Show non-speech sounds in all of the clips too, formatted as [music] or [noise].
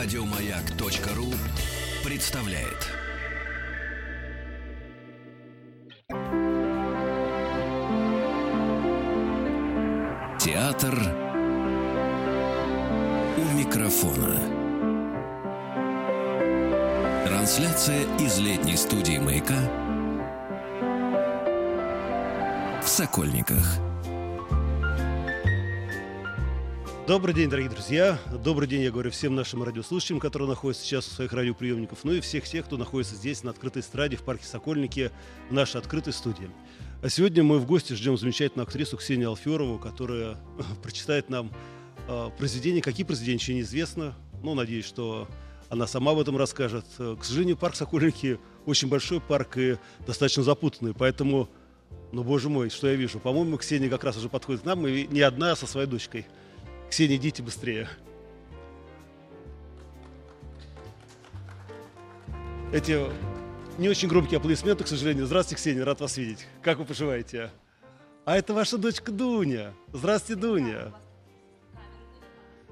Радиомаяк.ру представляет. Театр у микрофона. Трансляция из летней студии «Маяка» в Сокольниках. Добрый день, дорогие друзья. Добрый день, я говорю всем нашим радиослушателям, которые находятся сейчас у своих радиоприемников, ну и всех тех, кто находится здесь, на открытой эстраде в парке Сокольники, в нашей открытой студии. А сегодня мы в гости ждем замечательную актрису Ксению Алферову, которая [laughs] прочитает нам э, произведения. Какие произведения, еще неизвестно. Ну, надеюсь, что она сама об этом расскажет. К сожалению, парк Сокольники очень большой парк и достаточно запутанный, поэтому, ну, боже мой, что я вижу. По-моему, Ксения как раз уже подходит к нам, и не одна, а со своей дочкой. Ксения, идите быстрее. Эти не очень громкие аплодисменты, к сожалению. Здравствуйте, Ксения, рад вас видеть. Как вы поживаете? А это ваша дочка Дуня. Здравствуйте, Дуня.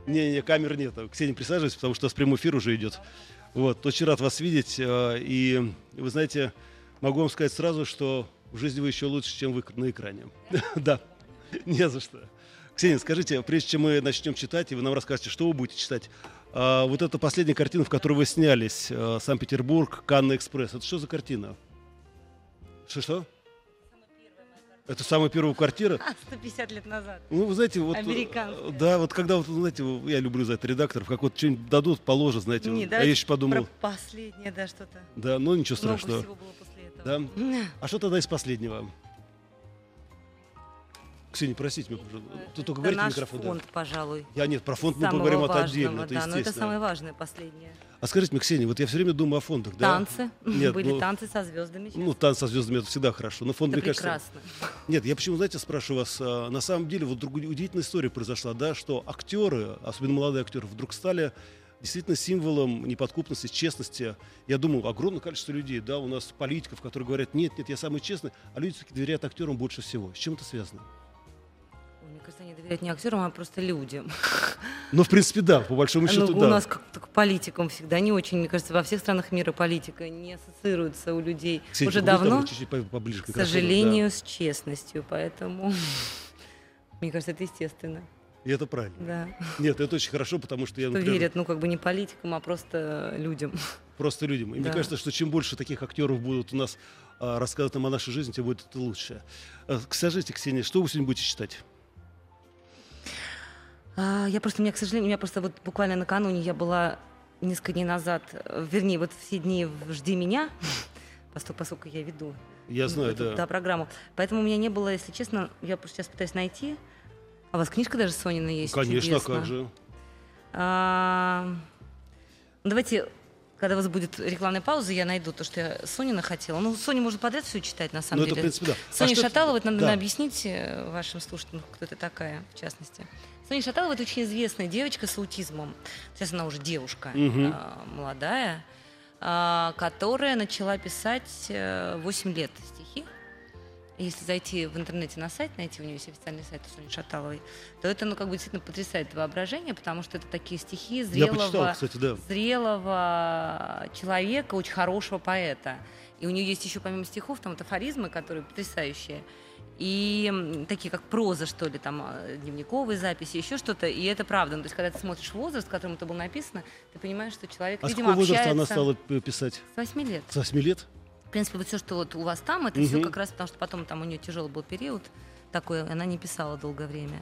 Не-не, камер нет. Ксения, присаживайтесь, потому что у нас прямой эфир уже идет. Вот, очень рад вас видеть. Э, и вы знаете, могу вам сказать сразу, что в жизни вы еще лучше, чем вы на экране. Да, [laughs] не за что. Ксения, скажите, прежде чем мы начнем читать, и вы нам расскажете, что вы будете читать, а, вот эта последняя картина, в которой вы снялись, а, Санкт-Петербург, Канна Экспресс, это что за картина? Что-что? Это самая первая квартира? 150 лет назад. Ну, вы знаете, вот... Американская. Да, вот когда, вот, знаете, я люблю за это редакторов, как вот что-нибудь дадут, положат, знаете. Не, а я еще подумал... Про последнее, да, что-то. Да, ну ничего страшного. Много всего было после этого. Да? А что тогда из последнего? Ксения, простите меня, пожалуйста. Ты только говорите наш микрофон. фонд, да. пожалуй. Я нет, про фонд мы поговорим важного, отдельно, это да, но это естественно. самое важное последнее. А скажите мне, Ксения, вот я все время думаю о фондах, да? Танцы. Нет, [laughs] Были ну, танцы со звездами. сейчас. Ну, танцы со звездами это всегда хорошо. Но фонд, это мне кажется. прекрасно. Нет, я почему, знаете, спрашиваю вас, а, на самом деле, вот друг- удивительная история произошла, да, что актеры, особенно молодые актеры, вдруг стали действительно символом неподкупности, честности. Я думал, огромное количество людей, да, у нас политиков, которые говорят, нет, нет, я самый честный, а люди все-таки доверяют актерам больше всего. С чем это связано? Мне доверяют не актерам, а просто людям. [laughs] Ну, в принципе, да, по большому счету, Ну, да. У нас как-то к политикам всегда не очень, мне кажется, во всех странах мира политика не ассоциируется у людей Ксения, уже давно, там чуть-чуть по- поближе к сожалению, с честностью. Поэтому, [laughs] мне кажется, это естественно. да. И это правильно. Да. Нет, это очень хорошо, потому что я, Что например, верят, ну, как бы не политикам, а просто людям. [laughs] просто людям. И мне Да. кажется, что чем больше таких актеров будут у нас а, рассказывать нам о нашей жизни, тем будет это лучше. А, Скажите, Ксения, что вы сегодня будете читать? А, Я просто, у меня, к сожалению, у меня просто вот буквально накануне я была несколько дней назад, э, вернее, вот все дни в «Жди меня», [laughs] поскольку, поскольку я веду Я знаю, эту, да. программу. Поэтому у меня не было, если честно, я просто сейчас пытаюсь найти. А у вас книжка даже Сонина есть? Конечно, а чудесно. как же. А, ну, давайте, когда у вас будет рекламная пауза, я найду то, что я Сонина хотела. Ну, Соня может подряд все читать, на самом Ну, это, в деле. принципе, да. А Соня это- Шаталова, это надо Да. объяснить э, вашим слушателям, кто это такая, в частности. Соня Шаталова это очень известная девочка с аутизмом. Сейчас она уже девушка а, молодая, а, которая начала писать э, 8 лет стихи. Если зайти в интернете на сайт, найти у нее есть официальный сайт у Сони Шаталовой, то это, ну, как бы действительно потрясает воображение, потому что это такие стихи зрелого, почитал, кстати, да. зрелого человека, очень хорошего поэта. И у нее есть еще помимо стихов там вот афоризмы, которые потрясающие. И такие как проза, что ли, там э, дневниковые записи, еще что-то. И это правда. Ну, то есть, когда ты смотришь возраст, в котором это было написано, ты понимаешь, что человек, А с видимо, какого возраста она стала писать? с 8 лет. С 8 лет? В принципе, вот все, что вот у вас там, это все Мгм. как раз потому, что потом там у нее тяжелый был период такой, она не писала долгое время.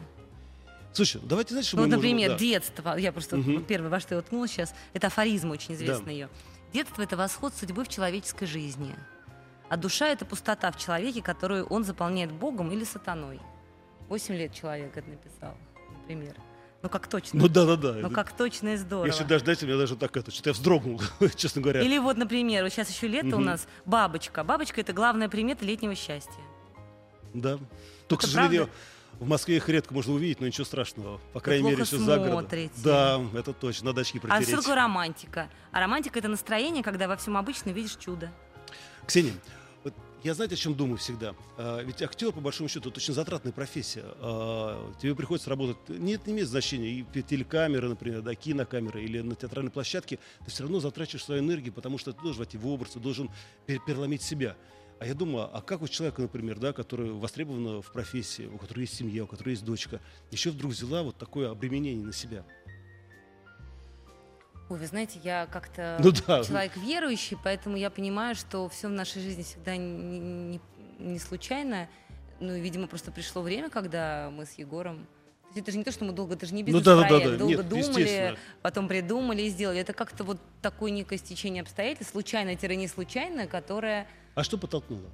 Слушай, давайте, знаете, что Ну, мы вот, можем- например, да. детство. Я просто вот Мгм. первое, во что я уткнулась сейчас, это афоризм очень известный Да. ее. Детство это восход судьбы в человеческой жизни. А душа это пустота в человеке, которую он заполняет Богом или сатаной. Восемь лет человек это написал, например. Ну как точно. Ну да-да-да. Ну как точно и здорово. Если даже дать, меня даже так это, что-то я вздрогнул, [laughs] честно говоря. Или вот, например, вот сейчас еще лето у Мгм. нас, бабочка. Бабочка это главная примета летнего счастья. Да. Только, к Это сожалению, правда? в Москве их редко можно увидеть, но ничего страшного. По крайней мере, плохо еще за городом. Да, это точно, надо очки А протереть. что такое романтика? А романтика это настроение, когда во всем обычно видишь чудо. Ксения, Я знаете, о чем думаю всегда? А, ведь актер, по большому счету, это очень затратная профессия. А, тебе приходится работать, нет, не имеет значения, и телекамеры, например, да, кинокамеры или на театральной площадке, ты все равно затрачиваешь свою энергию, потому что ты должен войти в образ, ты должен пер переломить себя. А я думаю, а как у человека, например, да, который востребован в профессии, у которого есть семья, у которого есть дочка, еще вдруг взяла вот такое обременение на себя? Ой, вы знаете, я как-то Ну да. человек верующий, поэтому я понимаю, что все в нашей жизни всегда не, не- не случайно. Ну, видимо, просто пришло время, когда мы с Егором... То есть это же не то, что мы долго, это же не Ну да, да, да, бизнес-проект, да. долго Нет, думали, потом придумали и сделали. Это как-то вот такое некое стечение обстоятельств, случайное-не случайное, которое... А что подтолкнуло?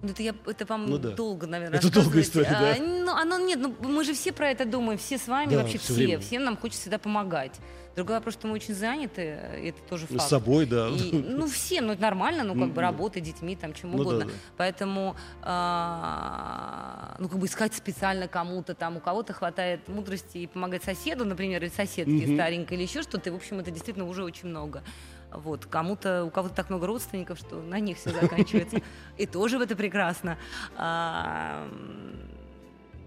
Ну, это, я, это вам Ну да. долго, наверное, Это долгая история, да. А, ну, оно нет, ну, мы же все про это думаем, все с вами, Да, вообще все. время. Всем нам хочется всегда помогать. Другой вопрос, что мы очень заняты, это тоже Ну, факт. С собой, да. И, ну, всем, ну, это нормально, ну, как бы Мгм. работать, детьми, там, чем Ну да, угодно. да. Поэтому, а, ну, как бы искать специально кому-то, там, у кого-то хватает мудрости и помогать соседу, например, или соседке Мгм. старенькой, или еще что-то, и, в общем, это действительно уже очень много. Вот, кому-то, у кого-то так много родственников, что на них все заканчивается. И тоже в это прекрасно.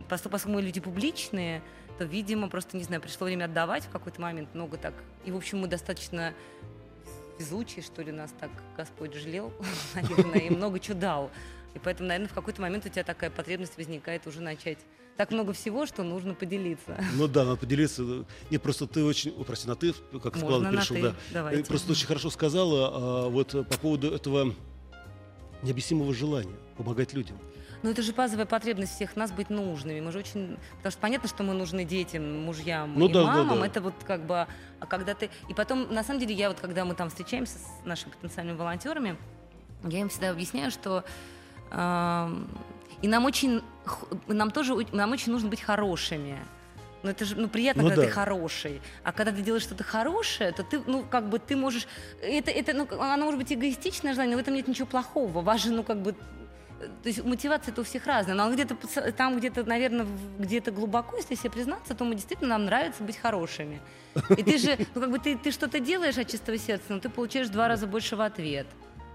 Поскольку мы люди публичные, то, видимо, просто, не знаю, пришло время отдавать в какой-то момент много так. И, в общем, мы достаточно везучие, что ли, нас так Господь жалел, [laughs] наверное, и много чего дал. И поэтому, наверное, в какой-то момент у тебя такая потребность возникает уже начать так много всего, что нужно поделиться. Ну да, надо поделиться. Нет, просто ты очень, о, прости, на ты, как Можно на перешел, «ты», да. давайте. Ты просто очень хорошо сказала а, вот э, по поводу этого необъяснимого желания помогать людям. Но это же базовая потребность всех нас быть нужными. Мы же очень... Потому что понятно, что мы нужны детям, мужьям Ну и да, да, мамам. да. Это вот как бы... А когда ты... И потом, на самом деле, я вот, когда мы там встречаемся с нашими потенциальными волонтерами, я им всегда объясняю, что... эм, и нам очень... Нам тоже... Нам очень нужно быть хорошими. Ну, это же ну, приятно, Ну когда да. ты хороший. А когда ты делаешь что-то хорошее, то ты, ну, как бы ты можешь... Это, это, ну, оно может быть эгоистичное желание, но в этом нет ничего плохого. Важно, ну, как бы... То есть мотивация это у всех разная. Но где-то там где-то, наверное, где-то глубоко, если себе признаться, то мы действительно нам нравится быть хорошими. И ты же, ну, как бы ты, ты что-то делаешь от чистого сердца, но ты получаешь в два раза больше в ответ.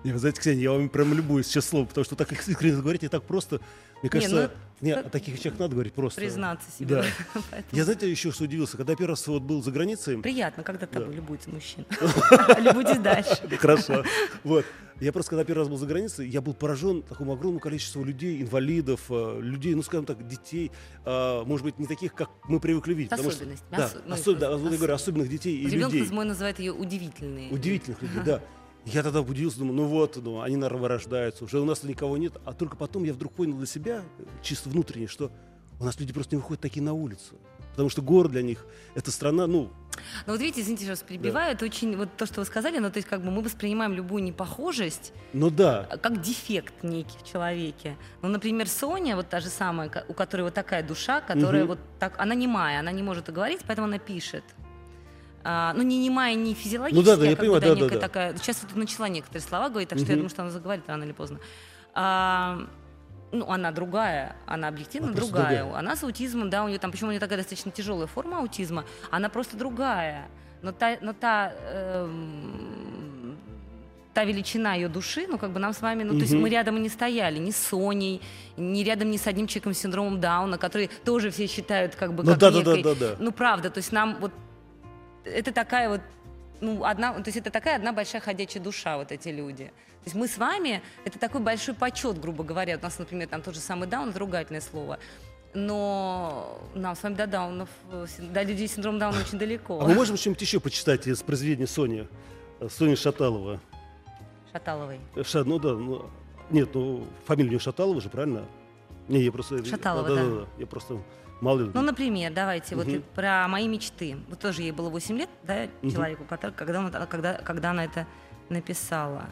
Не, вы знаете, Ксения, я вам прям любуюсь сейчас словом, потому что так искренне говорить и так просто. Мне кажется, ну, не, о таких вещах надо говорить просто. Признаться себе. Да. [laughs] Я, знаете, еще что удивился, когда первый раз вот был за границей, Приятно, когда тобой Да. любуется мужчина. [laughs] [laughs] Любуйтесь дальше. Хорошо. Вот. Я просто, когда первый раз был за границей, я был поражен такому огромному количеству людей, инвалидов, э, людей, ну, скажем так, детей, э, может быть, не таких, как мы привыкли видеть. Особенностями, Да, ну, осо- да, ос- вот я говорю, особенных детей и людей. мой называет ее удивительной. Удивительных людей, да. Я тогда удивился, думаю, ну вот, ну, они, наверное, рождаются, уже у нас никого нет. А только потом я вдруг понял для себя, э, чисто внутренне, что у нас люди просто не выходят такие на улицу. Потому что город для них — это страна, ну, Но вот видите, извините, вас перебиваю, это очень, вот то, что вы сказали, ну, то есть как бы мы воспринимаем любую непохожесть ну да. а, как дефект некий в человеке. Ну, например, Соня, вот та же самая, у которой вот такая душа, которая Мгм. вот так, она немая, она не может говорить, поэтому она пишет. А, ну, не немая, не физиологически, Ну да, да, а я понимаю, да, да, да, некая да. такая... Сейчас вот начала некоторые слова говорить, так что я Мгм. думаю, что она заговорит рано или поздно. А, ну, она другая, она объективно Она другая. другая. Она с аутизмом, да, у нее там, почему у нее такая достаточно тяжелая форма аутизма, она просто другая. Но та, но та, эм, та величина ее души, ну, как бы нам с вами, ну, то есть мы рядом и не стояли, ни с Соней, ни рядом ни с одним человеком с синдромом Дауна, который тоже все считают как бы Ну как да, да, да, некой- да, да. Ну, правда, то есть нам вот это такая вот ну, одна, то есть это такая одна большая ходячая душа, вот эти люди. То есть мы с вами, это такой большой почет, грубо говоря. У нас, например, там тот же самый даун, это ругательное слово. Но нам с вами до даунов, до людей с синдромом Дауна очень далеко. А мы можем что-нибудь еще почитать из произведения Сони? Сони Шаталова. Шаталовой. Ша, ну да, ну, нет, ну, фамилия у нее Шаталова же, правильно? Не, я просто... Шаталова, да. да. да, да. Я просто мало ли. Ну, например, давайте вот Мгм. и про мои мечты. Вот тоже ей было 8 лет, да, человеку, который, когда, она, когда, когда она это написала.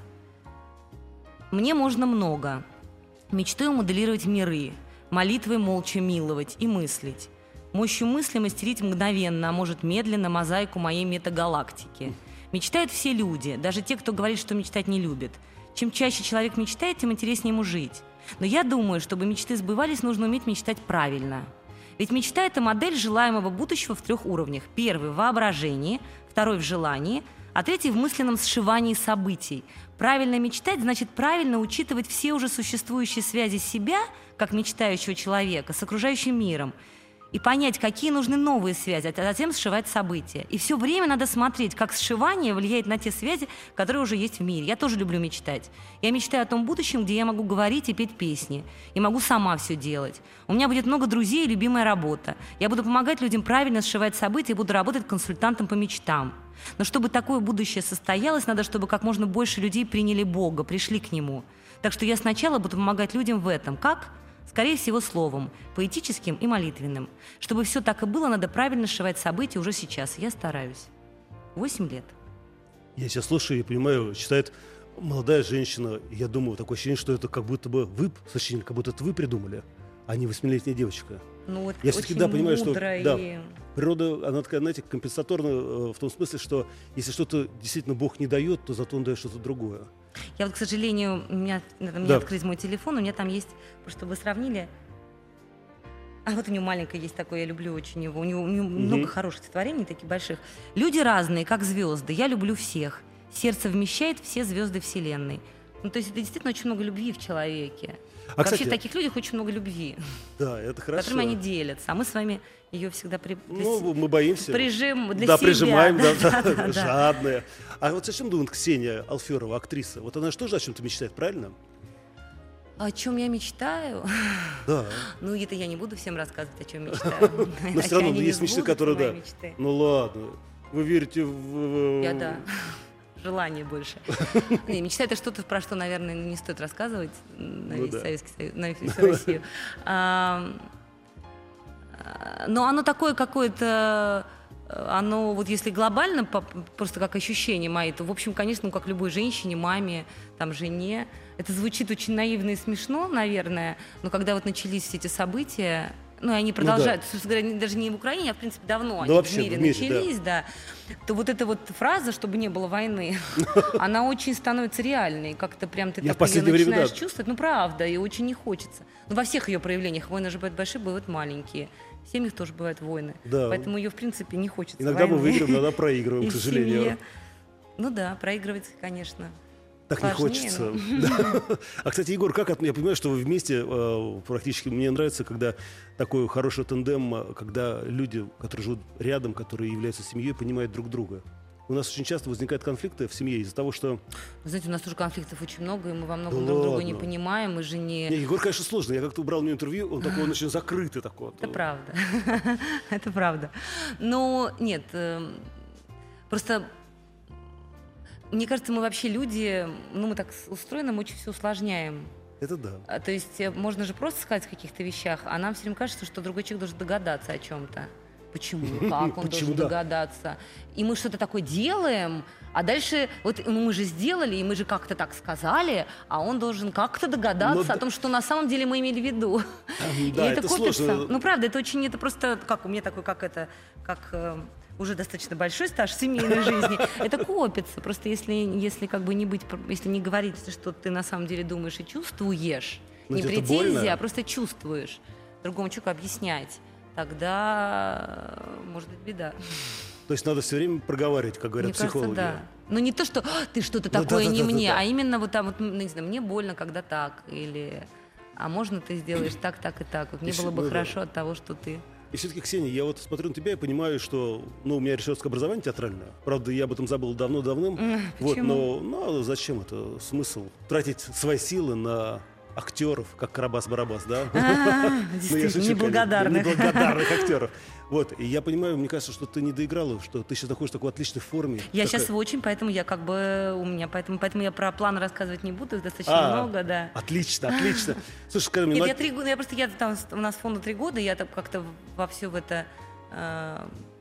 Мне можно много. Мечтаю моделировать миры, молитвой молча миловать и мыслить. Мощью мысли мастерить мгновенно, а может медленно, мозаику моей метагалактики. Мечтают все люди, даже те, кто говорит, что мечтать не любит. Чем чаще человек мечтает, тем интереснее ему жить. Но я думаю, чтобы мечты сбывались, нужно уметь мечтать правильно. Ведь мечта – это модель желаемого будущего в трех уровнях. Первый – в воображении, второй – в желании, а третий в мысленном сшивании событий. Правильно мечтать значит правильно учитывать все уже существующие связи себя, как мечтающего человека, с окружающим миром – и понять, какие нужны новые связи, а затем сшивать события. И все время надо смотреть, как сшивание влияет на те связи, которые уже есть в мире. Я тоже люблю мечтать. Я мечтаю о том будущем, где я могу говорить и петь песни. И могу сама все делать. У меня будет много друзей и любимая работа. Я буду помогать людям правильно сшивать события и буду работать консультантом по мечтам. Но чтобы такое будущее состоялось, надо, чтобы как можно больше людей приняли Бога, пришли к Нему. Так что я сначала буду помогать людям в этом. Как? Скорее всего, словом, поэтическим и молитвенным. Чтобы все так и было, надо правильно сшивать события уже сейчас. Я стараюсь. Восемь лет. Я сейчас слушаю и понимаю, читает молодая женщина. Я думаю, такое ощущение, что это как будто бы вы, точнее, как будто это вы придумали, а не восьмилетняя девочка. Ну, вот я все-таки да, понимаю, что и... да, природа, она такая, знаете, компенсаторна э, в том смысле, что если что-то действительно Бог не дает, то зато он дает что-то другое. Я вот, к сожалению, у меня, надо мне Да. открыть мой телефон, у меня там есть, чтобы вы сравнили. А вот у него маленькое есть такое, я люблю очень его. У него, у него много хороших стихотворений, таких больших. Люди разные, как звезды. Я люблю всех. Сердце вмещает все звезды Вселенной. Ну, то есть это действительно очень много любви в человеке. А, Вообще кстати, в таких людях очень много любви, да, это хорошо. которым они делятся. А мы с вами ее всегда при... Ну, мы боимся. прижим для да, себя. прижимаем, да, [laughs] да, да, да. жадные. А вот зачем думает Ксения Алферова, актриса? Вот она же тоже о чем-то мечтает, правильно? О чем я мечтаю? Да. [laughs] Ну, это я не буду всем рассказывать, о чем мечтаю. [laughs] Но все равно есть мечты, которые, да. Ну ладно. Вы верите в... Я да. Желание больше. [laughs] Не, мечта это что-то, про что, наверное, не стоит рассказывать на Ну весь да. Советский Союз, на [laughs] всю Россию. А, Но оно такое какое-то, э, оно вот если глобально, просто как ощущение мои, то, в общем, конечно, ну, как любой женщине, маме, там, жене, это звучит очень наивно и смешно, наверное, но когда вот начались все эти события, ну, они продолжают, собственно говоря, даже не в Украине, а, в принципе, давно они вообще в мире в мире, да. начались, да, то вот эта вот фраза, чтобы не было войны, [laughs] она очень становится реальной. Как-то прям ты так ее начинаешь да. чувствовать. Ну, правда, и очень не хочется. Ну, во всех ее проявлениях. Войны же бывают большие, бывают маленькие. В семьях тоже бывают войны. Да. Поэтому ее, в принципе, не хочется Иногда мы выиграем, иногда проигрываем, к [laughs] сожалению. Ну да, проигрывать, конечно. Так не Сложнее, хочется. [laughs] Да. А, кстати, Егор, как от- я понимаю, что вы вместе э, практически мне нравится, когда такой хороший тандем, э, когда люди, которые живут рядом, которые являются семьей, понимают друг друга. У нас очень часто возникают конфликты в семье из-за того, что Вы знаете, у нас тоже конфликтов очень много, и мы во многом Да друг друга не понимаем, мы же не... Не, Егор, конечно, сложно. Я как-то убрал у него интервью, он такой, он очень закрытый такой. Это правда. [laughs] Это правда. Но нет, эм, просто мне кажется, мы вообще люди, ну мы так устроены, мы очень все усложняем. Это да. А, То есть э, можно же просто сказать о каких-то вещах, а нам все время кажется, что другой человек должен догадаться о чем-то. Почему? Как он [laughs] Почему, должен да. догадаться? И мы что-то такое делаем, а дальше вот ну, мы же сделали, и мы же как-то так сказали, а он должен как-то догадаться Ну, о том, что на самом деле мы имели в виду. [laughs] И Да, это, это копится. сложно. Ну, правда, это очень, это просто, как у меня такой, как это, как э, уже достаточно большой стаж семейной жизни. Это копится. Просто если, если как бы не быть, если не говорить, что ты на самом деле думаешь и чувствуешь, Но не это претензия, больно. а просто чувствуешь, другому человеку объяснять, тогда э, может быть беда. То есть надо все время проговаривать, как говорят Мне кажется, психологи. да. Но не то, что «А, ты что-то Ну, такое не да-да-да-да-да. мне, а именно вот там вот, ну, не знаю, мне больно, когда так, или а можно ты сделаешь так, так и так. Вот мне было бы ну да. хорошо от того, что ты. И все-таки, Ксения, я вот смотрю на тебя и понимаю, что, ну, у меня режиссерское образование театральное. Правда, я об этом забыл давно-давным. М, Вот, но ну, зачем это? Смысл тратить свои силы на актеров, как Карабас-Барабас, да? А, Ну, неблагодарных. Неблагодарных актеров. Вот, и я понимаю, мне кажется, что ты не доиграла, что ты сейчас находишься в такой отличной форме. Я сейчас очень, поэтому я как бы у меня, поэтому, поэтому я про план рассказывать не буду, их достаточно А, много, да. Отлично, отлично. [laughs] Слушай, скажи мне, Нет, ну, я три года, я просто я там у нас фонду три года, я так как-то во все в это э,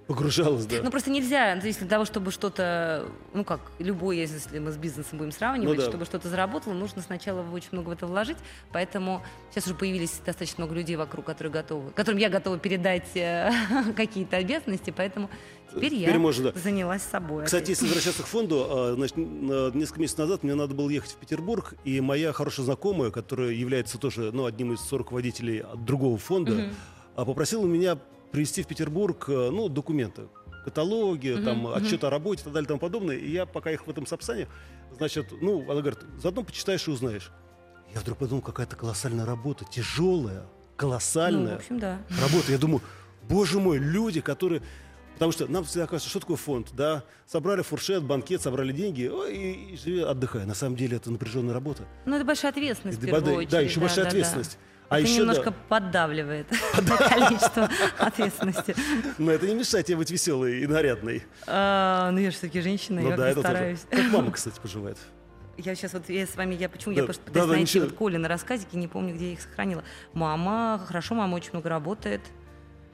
погружалась, да? Ну, просто нельзя, то есть для того, чтобы что-то, ну, как любой, если мы с бизнесом будем сравнивать, Ну да. чтобы что-то заработало, нужно сначала очень много в это вложить, поэтому сейчас уже появились достаточно много людей вокруг, которые готовы, которым я готова передать э, [laughs] какие-то обязанности, поэтому теперь, Теперь я можно, да. занялась собой. Кстати, если возвращаться к фонду, а, значит, несколько месяцев назад мне надо было ехать в Петербург, и моя хорошая знакомая, которая является тоже ну, одним из руководителей другого фонда, а, попросила меня привезти в Петербург э, ну, документы. каталоги, Мгм, там мгм. отчет о работе и так далее и тому подобное. И я пока их в этом Сапсане, значит, ну, она говорит, заодно почитаешь и узнаешь. Я вдруг подумал, какая-то колоссальная работа, тяжелая, Ну, колоссальная в общем, да. работа. Я думаю, боже мой, люди, которые... Потому что нам всегда кажется, что такое фонд, да? Собрали фуршет, банкет, собрали деньги и, и живи, отдыхай. На самом деле это напряженная работа. Ну, это большая ответственность, в И первую да, очередь. да, еще большая да, да. А это еще, немножко да, поддавливает [laughs] количество ответственности. но это не мешает тебе быть веселой и нарядной. А, Ну, я же все-таки женщина, Ну я да, как-то стараюсь. Как мама, кстати, поживает. Я сейчас вот, я с вами, я почему, Да, я просто да, пытаюсь да, найти ничего. вот Коли на рассказике, не помню, где я их сохранила. Мама, хорошо, мама очень много работает.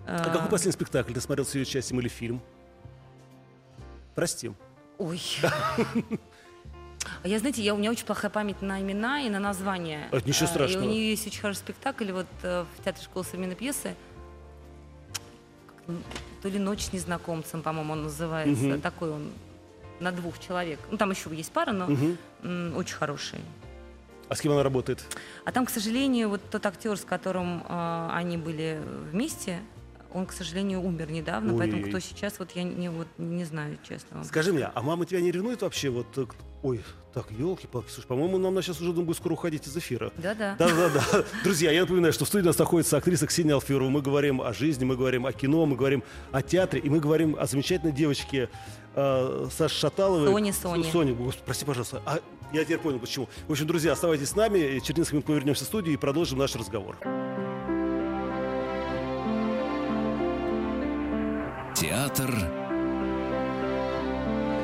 А какой последний спектакль? Ты смотрел с ее участием или фильм? Прости. Ой. [laughs] А Я, знаете, я, у меня очень плохая память на имена и на названия. А, ничего А, страшного. И у нее есть очень хороший спектакль вот э, в Театре школы современной пьесы. Как, То ли «Ночь с незнакомцем», по-моему, он называется. Мгм. Такой он на двух человек. Ну, там еще есть пара, но Мгм. м, очень хороший. А с кем она работает? А там, к сожалению, вот тот актер, с которым э, они были вместе, он, к сожалению, умер недавно, поэтому Ой-ой-ой. кто сейчас, вот я не, вот, не знаю, честно. вам. Скажи мне, а мама тебя не ревнует вообще? Вот, э, ой, так, елки-палки, слушай, по-моему, нам сейчас уже будет скоро уходить из эфира. Да-да. Да-да-да. [laughs] Друзья, я напоминаю, что в студии у нас находится актриса Ксения Алферова. Мы говорим о жизни, мы говорим о кино, мы говорим о театре, и мы говорим о замечательной девочке э, Саше Шаталовой. Соне, Соне. Соне, прости, пожалуйста. А, я теперь понял, почему. В общем, друзья, оставайтесь с нами. Через несколько минут мы вернемся в студию и продолжим наш разговор. Театр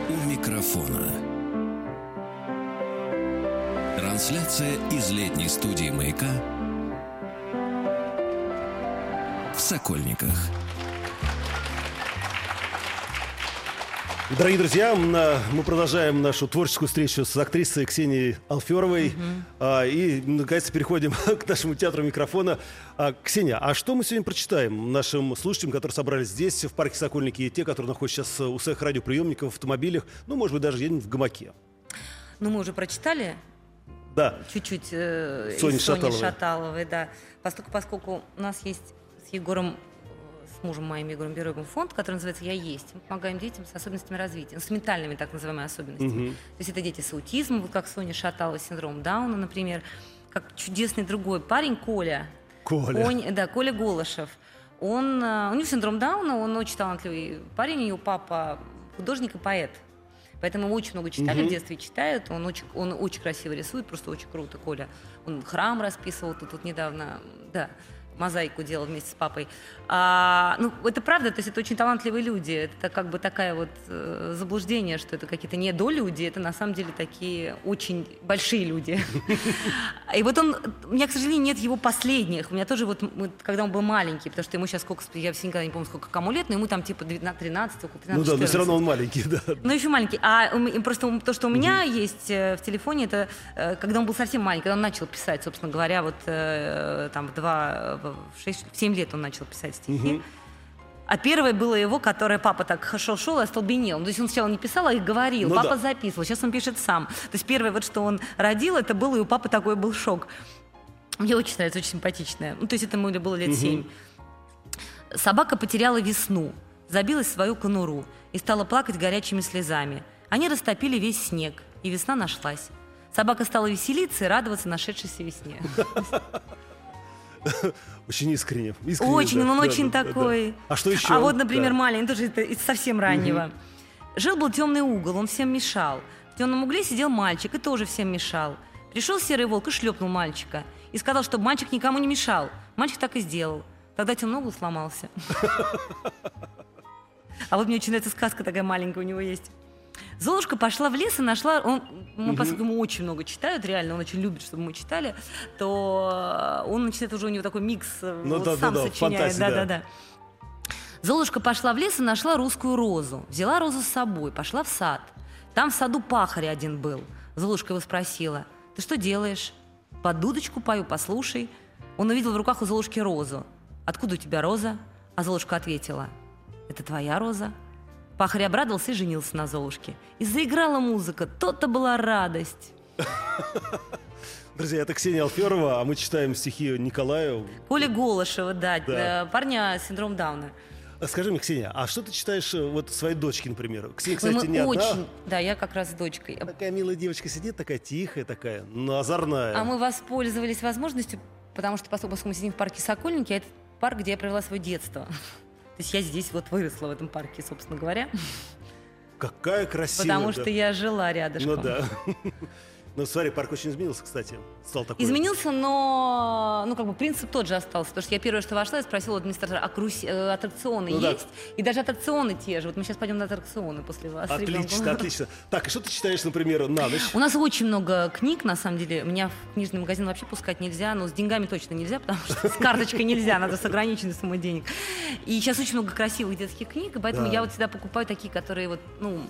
у микрофона. Трансляция из летней студии «Маяка» в Сокольниках. Дорогие друзья, мы продолжаем нашу творческую встречу с актрисой Ксенией Алферовой. А, и, наконец, переходим [laughs] к нашему театру микрофона. А, Ксения, а что мы сегодня прочитаем нашим слушателям, которые собрались здесь, в парке Сокольники, и те, которые находятся сейчас у своих радиоприемников, в автомобилях, ну, может быть, даже где-нибудь в гамаке? Ну, мы уже прочитали Да. чуть-чуть э, Сони Шаталовой. Шаталовой, да. Поскольку, поскольку у нас есть с Егором, с мужем моим Егором Бероевым фонд, который называется «Я есть». Мы помогаем детям с особенностями развития, ну, с ментальными так называемыми особенностями. Мгм. То есть это дети с аутизмом, вот как Соня Шаталова, синдром Дауна, например, как чудесный другой парень Коля, Коля. Он- да, Коля Голышев. Он, э, у него синдром Дауна, он очень талантливый парень, у него папа художник и поэт. Поэтому его очень много читали Мгм. в детстве, читают. Он очень, он очень красиво рисует, просто очень круто, Коля. Он храм расписывал тут, тут недавно, да, мозаику делал вместе с папой. А, ну, это правда, то есть это очень талантливые люди. Это как бы такая вот э, заблуждение, что это какие-то недолюди, это на самом деле такие очень большие люди. И вот он, у меня, к сожалению, нет его последних. У меня тоже вот, когда он был маленький, потому что ему сейчас сколько, я все никогда не помню, сколько кому лет, но ему там типа 12, 13, около 13, Ну да, но все 14. равно он маленький, да. Ну, еще маленький. А просто то, что у меня есть э, в телефоне, это э, когда он был совсем маленький, когда он начал писать, собственно говоря, вот э, там в два, в шесть, в семь лет он начал писать стихи. А первое было его, которое папа так шел, шел и остолбенел. То есть он сначала не писал, а их говорил. Ну папа да. записывал. Сейчас он пишет сам. То есть первое, вот что он родил, это было, и у папы такой был шок. Мне очень нравится, очень симпатичная. Ну, то есть это ему было лет семь. Собака потеряла весну, забилась в свою конуру и стала плакать горячими слезами. Они растопили весь снег, и весна нашлась. Собака стала веселиться и радоваться нашедшейся весне. [laughs] [laughs] Очень искренне. искренне, Очень, да, он да, очень да, такой. да. А что еще? А вот, например, Да. маленький, тоже это из совсем раннего. Жил-был темный угол, он всем мешал. В темном угле сидел мальчик и тоже всем мешал. Пришел серый волк и шлепнул мальчика. И сказал, чтобы мальчик никому не мешал. Мальчик так и сделал. Тогда темный угол сломался. [laughs] А вот мне очень нравится сказка такая маленькая у него есть. Золушка пошла в лес и нашла... Он, мы, поскольку ему очень много читают, реально, он очень любит, чтобы мы читали, то э, он начинает уже у него такой микс, э, Ну вот да, сам да, да, сочиняет. Да-да-да. Золушка пошла в лес и нашла русскую розу. Взяла розу с собой, пошла в сад. Там в саду пахарь один был. Золушка его спросила, ты что делаешь? Под дудочку пою, послушай. Он увидел в руках у Золушки розу. Откуда у тебя роза? А Золушка ответила, это твоя роза. Пахарь обрадовался и женился на Золушке. И заиграла музыка, то-то была радость. [laughs] Друзья, это Ксения Алферова, а мы читаем стихи Николаю. Коля Голышева, да, Да. э, парня с синдромом Дауна. Скажи мне, Ксения, а что ты читаешь э, вот своей дочке, например? Ксения, кстати, мы не одна. очень, да, я как раз с дочкой. Такая милая девочка сидит, такая тихая, такая, ну, озорная. А мы воспользовались возможностью, потому что поскольку мы сидим в парке Сокольники, а это парк, где я провела свое детство. То есть я здесь вот выросла в этом парке, собственно говоря, Какая красивая. потому да. что я жила рядышком. Ну да. Ну, смотри, парк очень изменился, кстати. Стал такой. Изменился, но ну, как бы принцип тот же остался. Потому что я первое, что вошла, я спросила у администратора, а круси- э, аттракционы Ну да. есть? И даже аттракционы те же. Вот мы сейчас пойдем на аттракционы после вас. Отлично, отлично. Так, и что ты читаешь, например, на ночь? У нас очень много книг, на самом деле. Меня в книжный магазин вообще пускать нельзя, но с деньгами точно нельзя, потому что с карточкой нельзя, надо с ограниченной суммой денег. И сейчас очень много красивых детских книг, и поэтому Да. я вот всегда покупаю такие, которые вот, ну,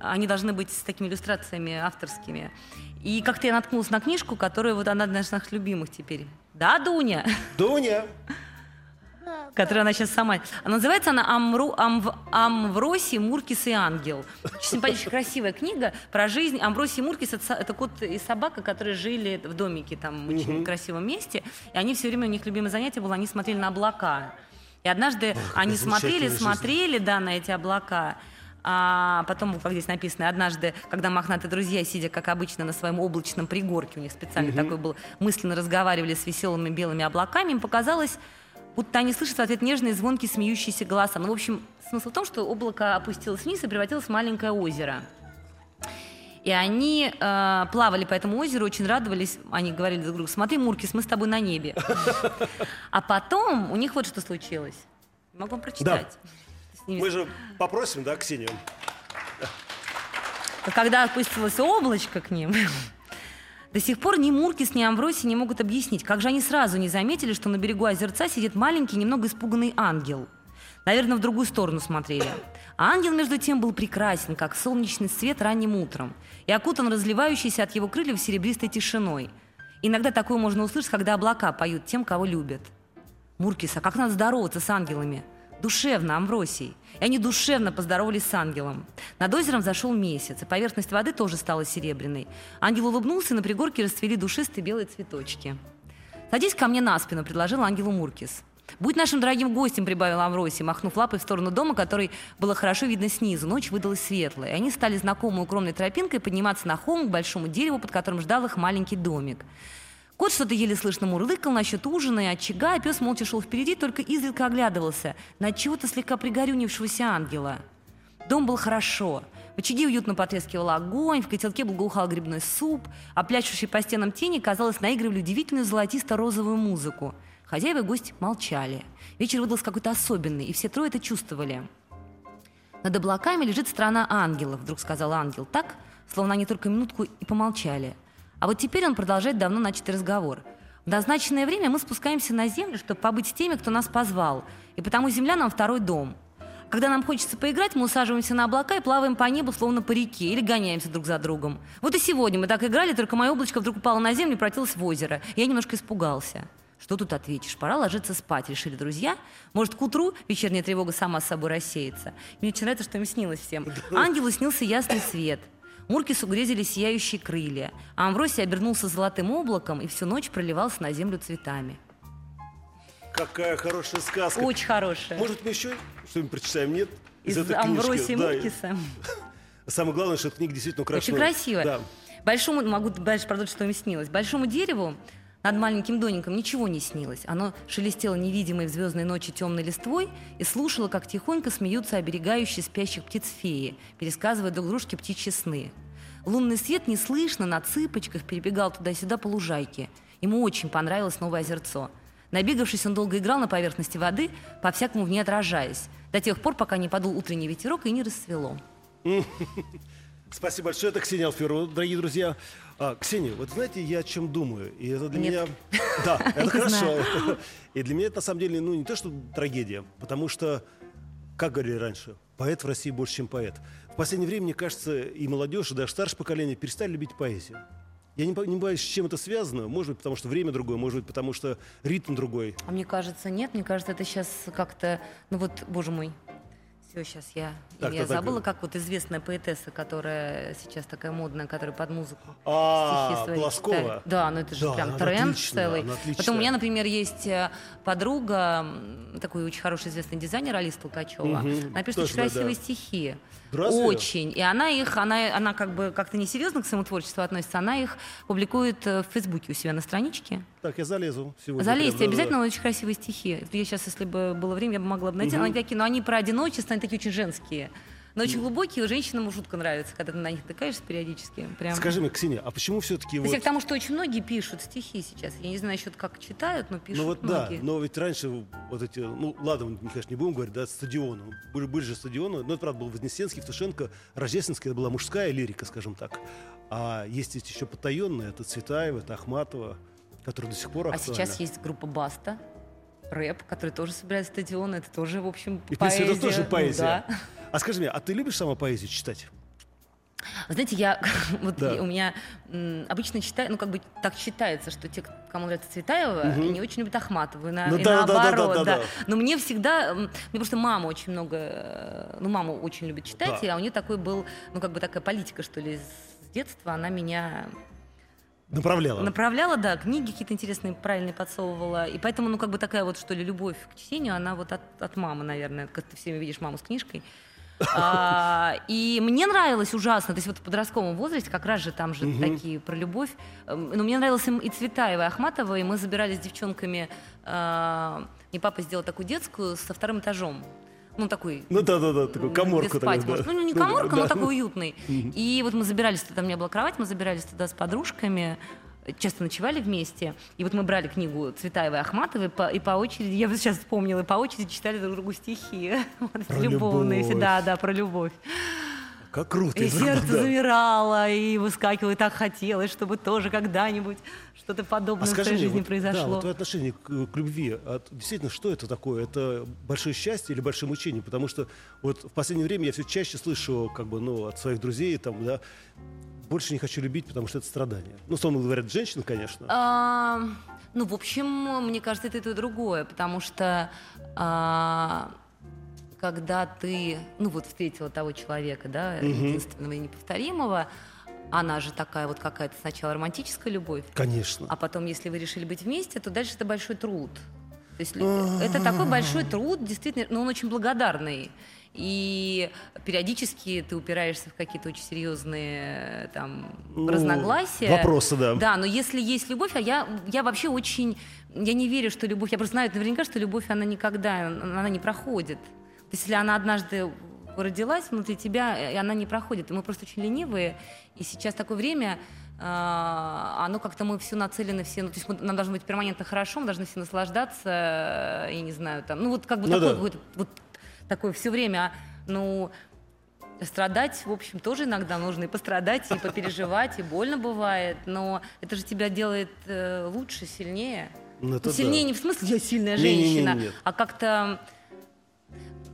они должны быть с такими иллюстрациями авторскими. И как-то я наткнулась на книжку, которая вот она одна из наших любимых теперь. Да, Дуня? Дуня. которую она сейчас сама... А Называется она Амру, Амв, «Амвросий, Муркис и ангел». Очень симпатичная, [laughs] красивая книга про жизнь. Амвросий и Муркис это, кот и собака, которые жили в домике там в очень красивом месте. И они все время, у них любимое занятие было, они смотрели на облака. И однажды они смотрели, жизнь. смотрели, да, на эти облака. А потом, как здесь написано, однажды, когда мохнатые друзья, сидя, как обычно, на своем облачном пригорке, у них специально такой был, мысленно разговаривали с веселыми белыми облаками, им показалось, будто они слышат в ответ нежные, звонкие, смеющиеся голоса. Ну, в общем, смысл в том, что облако опустилось вниз и превратилось в маленькое озеро. И они э, плавали по этому озеру, очень радовались. Они говорили друг другу, смотри, Муркис, мы с тобой на небе. [laughs] А потом у них вот что случилось. Могу вам прочитать. Мы же попросим, да, Ксению? когда опустилось облачко к ним, до сих пор ни Муркис, ни Амвросий не могут объяснить, как же они сразу не заметили, что на берегу озерца сидит маленький, немного испуганный ангел. Наверное, в другую сторону смотрели. А ангел, между тем, был прекрасен, как солнечный свет ранним утром, и окутан разливающейся от его крыльев серебристой тишиной. Иногда такое можно услышать, когда облака поют тем, кого любят. Муркис, а как надо здороваться с ангелами? Душевно, Амвросий. И они душевно поздоровались с ангелом. Над озером зашел месяц, и поверхность воды тоже стала серебряной. Ангел улыбнулся, и на пригорке расцвели душистые белые цветочки. «Садись ко мне на спину», — предложил ангелу Муркис. «Будь нашим дорогим гостем», — прибавил Амвросий, махнув лапой в сторону дома, который было хорошо видно снизу. Ночь выдалась светлая, и они стали знакомой укромной тропинкой подниматься на холм к большому дереву, под которым ждал их маленький домик. Кот что-то еле слышно мурлыкал насчет ужина и очага, а пес молча шел впереди, только изредка оглядывался на чего-то слегка пригорюнившегося ангела. Дом был хорошо. В очаге уютно потрескивал огонь, в котелке благоухал грибной суп, а пляшущие по стенам тени, казалось, наигрывали удивительную золотисто-розовую музыку. Хозяева и гость молчали. Вечер выдался какой-то особенный, и все трое это чувствовали. «Над облаками лежит страна ангелов», — вдруг сказал ангел так, словно они только минутку и помолчали. А вот теперь он продолжает давно начатый разговор. В назначенное время мы спускаемся на землю, чтобы побыть с теми, кто нас позвал, и потому земля нам второй дом. Когда нам хочется поиграть, мы усаживаемся на облака и плаваем по небу, словно по реке, или гоняемся друг за другом. Вот и сегодня мы так играли, только мое облачко вдруг упало на землю и превратилось в озеро. Я немножко испугался. Что тут ответишь? Пора ложиться спать, решили друзья. Может, к утру вечерняя тревога сама с собой рассеется. Мне очень нравится, что им снилось всем. [laughs] Ангелу снился ясный свет. Муркису грезили сияющие крылья, а Амвросий обернулся золотым облаком и всю ночь проливался на землю цветами. Какая хорошая сказка. Очень хорошая. Может, мы еще что-нибудь прочитаем? Нет? Из этой книжки? Амвросия Да. Муркиса. [laughs] Самое главное, что эта книга действительно Очень украшена. красиво. Да. Большому, могу дальше продолжить, что им снилось. Большому дереву над маленьким домиком ничего не снилось. Оно шелестело невидимой в звездной ночи темной листвой и слушало, как тихонько смеются оберегающие спящих птиц феи, пересказывая друг дружке птичьи сны. Лунный свет неслышно на цыпочках перебегал туда-сюда по лужайке. Ему очень понравилось новое озерцо. Набегавшись, он долго играл на поверхности воды, по-всякому в ней отражаясь, до тех пор, пока не подул утренний ветерок и не рассвело. [laughs] Спасибо большое. Это Ксения Алферова, дорогие друзья. А, Ксения, вот знаете, я о чем думаю? И это для Нет. меня... Да, [laughs] это хорошо. И для меня это на самом деле, ну, не то, что трагедия, потому что, как говорили раньше, поэт в России больше, чем поэт. В последнее время, мне кажется, и молодежь, и даже старшее поколение перестали любить поэзию. Я не понимаю, с чем это связано. Может быть, потому что время другое, может быть, потому что ритм другой. А мне кажется, нет. Мне кажется, это сейчас как-то, ну вот, боже мой, Все, сейчас я, Так, я так, так. забыла, как вот известная поэтесса, которая сейчас такая модная, которая под музыку А, стихи свои Полоскова? читает. Да, ну это же Да, прям тренд отличная, целый. Потом у меня, например, есть э, подруга, такой очень хороший известный дизайнер Алиса Толкачева. Мгм, Она пишет очень красивые да. стихи. Разве? Очень. И она их, она, она как бы как-то несерьезно к своему творчеству относится, она их публикует э, в Фейсбуке у себя на страничке. Так, я залезу сегодня. Залезьте, прям, да-да-да. обязательно очень красивые стихи. Я сейчас, если бы было время, я бы могла бы найти. Мгм. Они такие, но они про одиночество, они такие очень женские. Но очень глубокие, женщинам жутко нравится, когда ты на них натыкаешься периодически. Прям. Скажи мне, Ксения, а почему все-таки вот... я к тому, что очень многие пишут стихи сейчас. Я не знаю насчет как читают, но пишут Ну вот да, многие. но ведь раньше вот эти, ну ладно, мы, конечно, не будем говорить, да, стадионы, были, были же стадионы, но это, правда, был Вознесенский, Евтушенко, Рождественская, это была мужская лирика, скажем так. А есть еще потаенные, это Цветаева, это Ахматова, которые до сих пор а актуальны. сейчас есть группа Баста, рэп, который тоже собирает стадионы. Это тоже, в общем, И, в принципе, это поэзия. тоже Ну поэзия. да. А скажи мне, а ты любишь сама поэзию читать? Знаете, я [laughs] вот Да. у меня м, обычно читаю, ну как бы так считается, что те, кому нравится Цветаева, Мгм. не очень любят Ахматову, и, на- Ну и да, да, да, да, наоборот, да, да. Но мне всегда, мне просто мама очень много, э, ну мама очень любит читать, Да. и, а у нее такой был, ну как бы такая политика, что ли, с детства, она меня Направляла? направляла, да, книги какие-то интересные, правильные подсовывала, и поэтому, ну как бы такая вот, что ли, любовь к чтению, она вот от, от мамы, наверное, как ты все время видишь маму с книжкой. А, и мне нравилось ужасно, то есть вот в подростковом возрасте как раз же там же такие про любовь. Эм, Но мне нравилась и Цветаева, и Ахматова, и мы забирали с девчонками, а, мне папа сделал такую детскую со вторым этажом. Ну, такой Ну да-да-да, такую м, коморку. спать можно. да. Ну, не коморка, но да. такой уютный. И вот мы забирались туда, там у меня была кровать, мы забирались туда с подружками, часто ночевали вместе. И вот мы брали книгу Цветаевой и Ахматовой, по- и по очереди, я вот сейчас вспомнила, и по очереди читали друг другу стихи. [laughs] Вот Про любовные, любовь. да, да, про любовь. Как круто. И сердце да. замирало, и выскакивало, и так хотелось, чтобы тоже когда-нибудь что-то подобное А в своей мне, жизни вот, да, произошло. вот твое отношение к, к любви, а действительно, что это такое? Это большое счастье или большое мучение? Потому что вот в последнее время я все чаще слышу, как бы, ну, от своих друзей, там, да, больше не хочу любить, потому что это страдание. Ну, условно говорят, женщин, конечно. А, ну, в общем, мне кажется, это и то, и другое, потому что а, когда ты, ну, вот встретила того человека, да, единственного и неповторимого, она же такая вот какая-то сначала романтическая любовь, Конечно. а потом, если вы решили быть вместе, то дальше это большой труд. То есть лю- это такой большой труд, действительно, но он очень благодарный. И периодически ты упираешься в какие-то очень серьезные э, там Ну, разногласия. Вопросы, да. Да, но если есть любовь, а я, я вообще очень, я не верю, что любовь, я просто знаю наверняка, что любовь, она никогда, она не проходит. То есть если она однажды родилась внутри тебя, и она не проходит. И мы просто очень ленивые, и сейчас такое время, а, оно как-то мы все нацелены, все, ну, то есть мы- нам должно быть перманентно хорошо, мы должны все наслаждаться, э, я не знаю, там, ну вот как бы Ну такое, да. какое-то вот такое все время, ну, Страдать, в общем, тоже иногда нужно и пострадать, и попереживать, и больно бывает, но это же тебя делает э, лучше, сильнее. Ну, это Ну, сильнее да. не в смысле я сильная Не-не-не, женщина, нет. а как-то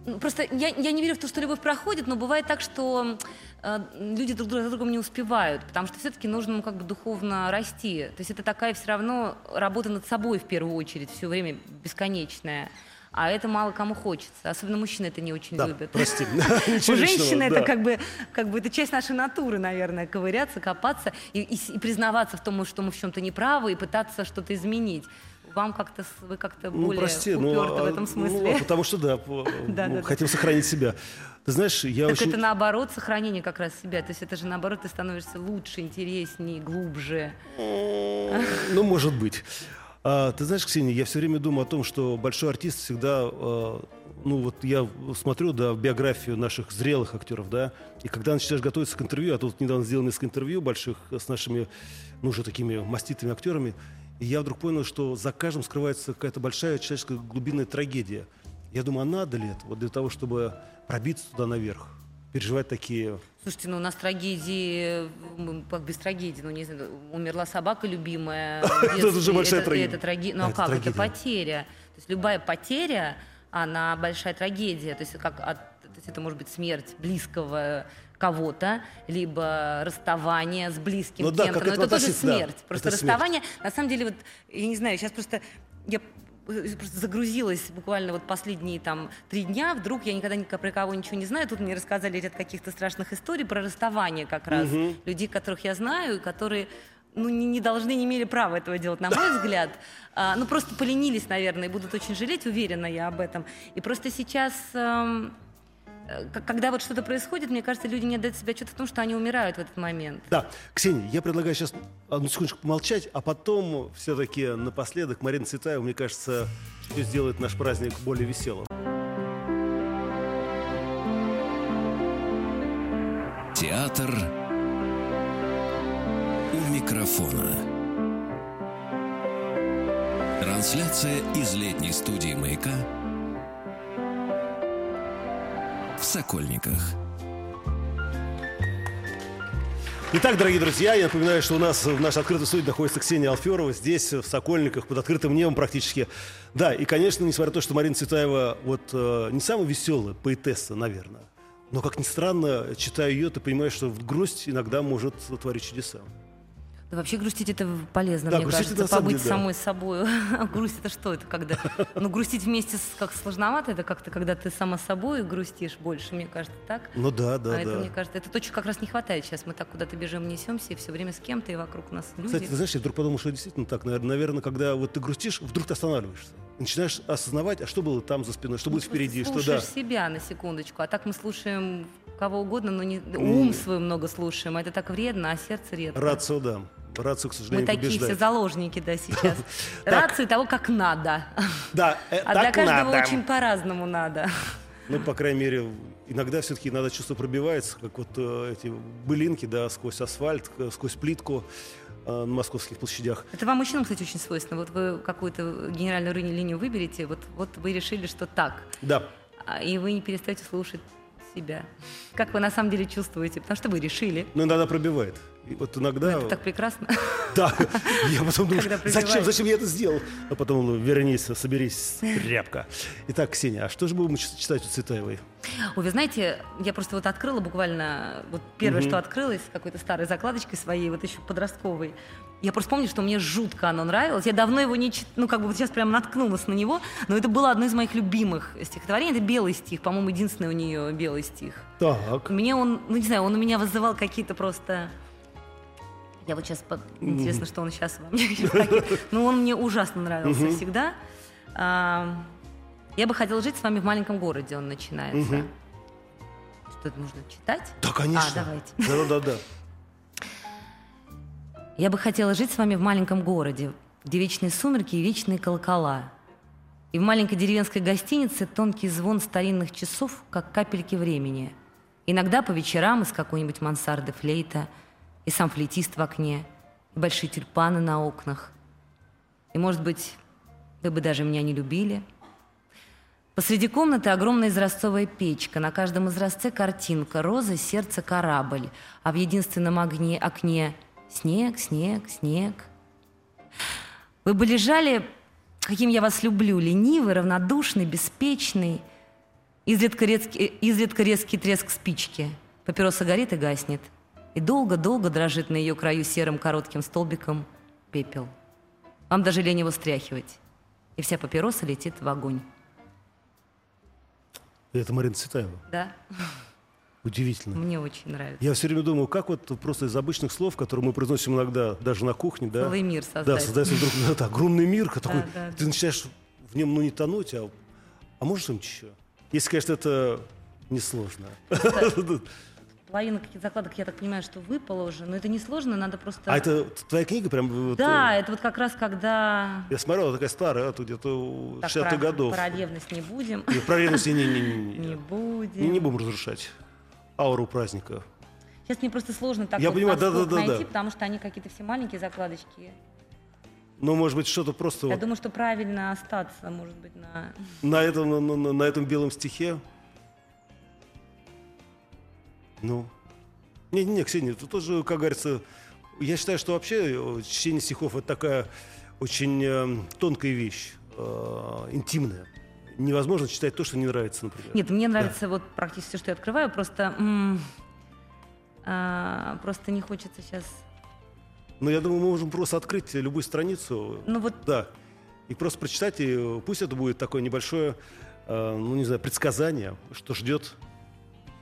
ну, Просто я, я не верю в то, что любовь проходит, но бывает так, что э, люди друг друга за другом не успевают, потому что все-таки нужно ну, как бы духовно расти. То есть это такая все равно работа над собой в первую очередь, все время бесконечная. А это мало кому хочется. Особенно мужчины это не очень Да, любят. прости. [laughs] У да. это как бы, как бы это часть нашей натуры, наверное, ковыряться, копаться и, и с- и признаваться в том, что мы в чем-то неправы, и пытаться что-то изменить. Вам как-то вы как-то Ну, более прости, ну, уперты в а, этом ну, смысле. а потому что, да, [laughs] по- Да, ну, да, да. хотим сохранить себя. Ты знаешь, я так очень... это наоборот сохранение как раз себя. То есть это же наоборот ты становишься лучше, интереснее, глубже. Ну, может быть. А, ты знаешь, Ксения, я все время думаю о том, что большой артист всегда, а, ну вот я смотрю, да, биографию наших зрелых актеров, да, и когда начинаешь готовиться к интервью, а тут недавно сделал несколько интервью больших с нашими, ну, уже такими маститыми актерами, и я вдруг понял, что за каждым скрывается какая-то большая человеческая глубинная трагедия. Я думаю, а надо ли это вот для того, чтобы пробиться туда наверх, переживать такие... Слушайте, ну у нас трагедии, как без трагедии, ну не знаю, умерла собака любимая. [laughs] Это уже большая трагедия. Ну Да, а как? Это потеря. То есть любая потеря, она большая трагедия. То есть как от- то есть это может быть смерть близкого кого-то, либо расставание с близким Ну да, кем-то. как Но это это тоже относиться, да. смерть. Просто Это смерть. расставание, на самом деле, вот, я не знаю, сейчас просто я просто загрузилась буквально вот последние там три дня, вдруг я никогда ни про кого ничего не знаю, тут мне рассказали ряд каких-то страшных историй про расставание как раз, Мгм. людей, которых я знаю, и которые ну, не, не должны, не имели права этого делать, на мой взгляд. А, ну, просто поленились, наверное, и будут очень жалеть, уверена я об этом. И просто сейчас, эм, э, когда вот что-то происходит, мне кажется, люди не отдают себе отчет в том, что они умирают в этот момент. Да, Ксения, я предлагаю сейчас одну секундочку помолчать, а потом все-таки напоследок Марина Цветаева, мне кажется, сделает наш праздник более веселым. Театр у микрофона. Трансляция из летней студии «Маяка» в Сокольниках. Итак, дорогие друзья, я напоминаю, что у нас в нашей открытой студии находится Ксения Алферова, здесь, в Сокольниках, под открытым небом практически. Да, и, конечно, несмотря на то, что Марина Цветаева вот э, не самая веселая поэтесса, наверное, но, как ни странно, читая ее, ты понимаешь, что грусть иногда может творить чудеса. Да вообще грустить это полезно, Да, мне кажется, это побыть деле, да. самой собой. А [laughs] грусть это что? Это когда? Ну, грустить вместе с как сложновато, это как-то, когда ты сама собой грустишь больше, мне кажется, так. Ну да, да, а да. это, мне кажется, это то, чего как раз не хватает сейчас. Мы так куда-то бежим, несемся, и все время с кем-то, и вокруг нас люди. Кстати, ты знаешь, я вдруг подумал, что действительно так. Навер- Наверное, когда вот ты грустишь, вдруг ты останавливаешься. Начинаешь осознавать, а что было там за спиной, что будет Просто впереди, что да. себя на секундочку, а так мы слушаем кого угодно, но не ум свой много слушаем, а это так вредно, а сердце редко. Рацио, да. Рацио, к Мы сожалению, такие все побеждает. заложники, да, сейчас. [laughs] Рацию того, как надо. Да, э, А для каждого очень по-разному надо. Ну, по крайней мере, иногда все-таки надо чувство пробивается, как вот э, эти былинки, да, сквозь асфальт, сквозь плитку э, на московских площадях. Это вам, мужчинам, кстати, очень свойственно. Вот вы какую-то генеральную линию выберете, вот, вот вы решили, что так, Да. а, и вы не перестаете слушать себя. Как вы на самом деле чувствуете? Потому что вы решили. Но иногда пробивает. И вот иногда... Это так прекрасно. [laughs] Да, я потом думаю, зачем, зачем я это сделал? А потом, вернись, соберись, тряпка. Итак, Ксения, а что же будем читать у Цветаевой? Ой, вы знаете, я просто вот открыла буквально, вот первое, что открылось, какой-то старой закладочкой своей, вот еще подростковой. Я просто помню, что мне жутко оно нравилось. Я давно его не читала, ну как бы вот сейчас прям наткнулась на него, но это было одно из моих любимых стихотворений. Это белый стих, по-моему, единственный у нее белый стих. Так. Мне он, ну не знаю, он у меня вызывал какие-то просто... Я вот сейчас... Интересно, что он сейчас во мне. [laughs] такие- Ну, он мне ужасно нравился всегда. Я бы хотела жить с вами в маленьком городе, он начинается. Мгм. Что это нужно читать? Да, конечно. А, давайте. Да-да-да. [laughs] Я бы хотела жить с вами в маленьком городе, где вечные сумерки и вечные колокола. И в маленькой деревенской гостинице тонкий звон старинных часов, как капельки времени. Иногда по вечерам из какой-нибудь мансарды флейта, и сам флейтист в окне, и большие тюльпаны на окнах. И, может быть, вы бы даже меня не любили. Посреди комнаты огромная изразцовая печка, на каждом изразце картинка, роза, сердце, корабль, а в единственном огне, окне снег, снег, снег. Вы бы лежали, каким я вас люблю, ленивый, равнодушный, беспечный, изредка резкий, изредка резкий треск спички, папироса горит и гаснет, и долго-долго дрожит на ее краю серым коротким столбиком пепел. Вам даже лень его стряхивать, и вся папироса летит в огонь. Это Марина Цветаева. Да, Удивительно. мне очень нравится. Я все время думаю, как вот просто из обычных слов, которые мы произносим иногда даже на кухне, да, Целый мир да, создать. создается вдруг этот огромный мир, такой, да. ты начинаешь в нем ну не тонуть, а, а может что-нибудь еще? Если, конечно, это несложно. [laughs] Половина каких закладок, я так понимаю, что выпало уже, но это несложно, надо просто... А это твоя книга прям? вот, Да, э, это вот как раз когда... Я смотрел, она такая старая, тут где-то Так, 60-х про, годов. про ревность не будем. И про ревность не, не, не, не, Не [laughs] не. будем. Не, не будем разрушать ауру праздника. Сейчас мне просто сложно так Я вот понимаю, да, да, да, найти, да. потому что они какие-то все маленькие закладочки. Но, может быть, что-то просто Я вот думаю, что правильно остаться, может быть, на... на, этом, на, на- на этом белом стихе. Ну. Не-не-не, Ксения, тут тоже, как говорится, я считаю, что вообще э, чтение стихов это такая очень э, тонкая вещь, э, интимная. Невозможно читать то, что не нравится, например. Нет, мне нравится вот практически все, что я открываю, просто... м, а, просто не хочется сейчас... Но я думаю, мы можем просто открыть любую страницу. Ну вот Да. и просто прочитайте, пусть это будет такое небольшое, э, ну не знаю, предсказание, что ждет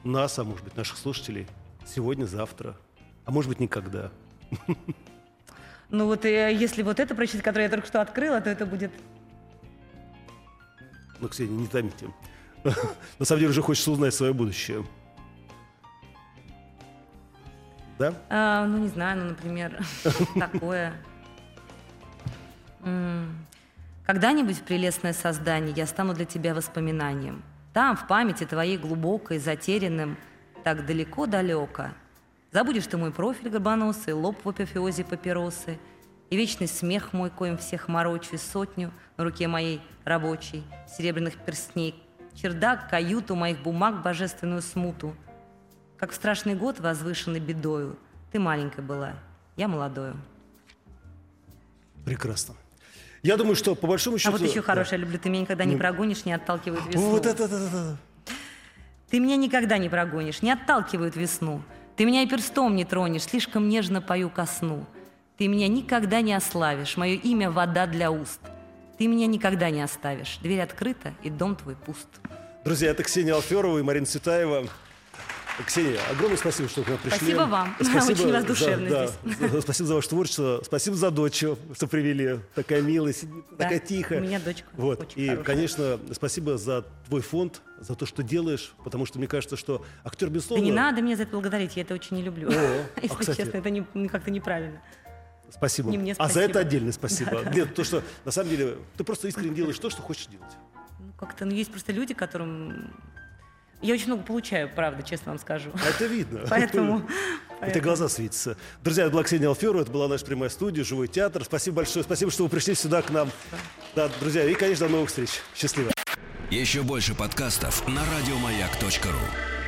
нас, а может быть наших слушателей сегодня, завтра, а может быть никогда. Ну вот э, если вот это прочитать, которое я только что открыла, то это будет... Ну, Ксения, не томите. [laughs] На самом деле уже хочется узнать свое будущее. Да? А, ну, не знаю, ну, например, [laughs] такое. Когда-нибудь, прелестное создание, я стану для тебя воспоминанием. Там, в памяти твоей глубокой, затерянным, так далеко-далеко. Забудешь ты мой профиль горбоносый, лоб в апофеозе папиросы, и вечный смех мой, коим всех морочу, и сотню на руке моей рабочей, серебряных перстней, чердак, каюту моих бумаг, божественную смуту. Как в страшный год, возвышенный бедою, ты маленькая была, я молодою. Прекрасно. Я думаю, что по большому А счету... вот еще хорошее, люблю, ты меня никогда не Ну. прогонишь, не отталкивает весну. Вот это, это, это. Ты меня никогда не прогонишь, не отталкивают весну. Ты меня и перстом не тронешь, слишком нежно пою ко сну. Ты меня никогда не ославишь, мое имя — вода для уст. Ты меня никогда не оставишь, дверь открыта, и дом твой пуст. Друзья, это Ксения Алферова и Марина Цветаева. Ксения, огромное спасибо, что к нам пришли. Спасибо вам. [laughs] Очень вас душевно за, здесь. да, спасибо за ваше творчество. Спасибо за дочь, что привели. Такая милая, Да, такая тихая. у меня дочка Вот. очень И, хорошая. конечно, спасибо за твой фонд, за то, что делаешь, потому что мне кажется, что актер, Да безусловно... не надо меня за это благодарить, я это очень не люблю. О, [laughs] а, Если кстати. честно, это не- как-то неправильно. Спасибо. Не мне А за спасибо. это отдельное спасибо. [laughs] Нет, то, что на самом деле ты просто искренне делаешь то, что хочешь делать. Ну, как-то, ну, есть просто люди, которым... Я очень много получаю, правда, честно вам скажу. Это видно. [laughs] Поэтому... [laughs] Это глаза светятся. Друзья, это была Ксения Алферова, это была наша прямая студия, живой театр. Спасибо большое, спасибо, что вы пришли сюда к нам. Да, друзья, и, конечно, до новых встреч. Счастливо. Еще больше подкастов на радиомаяк.ру.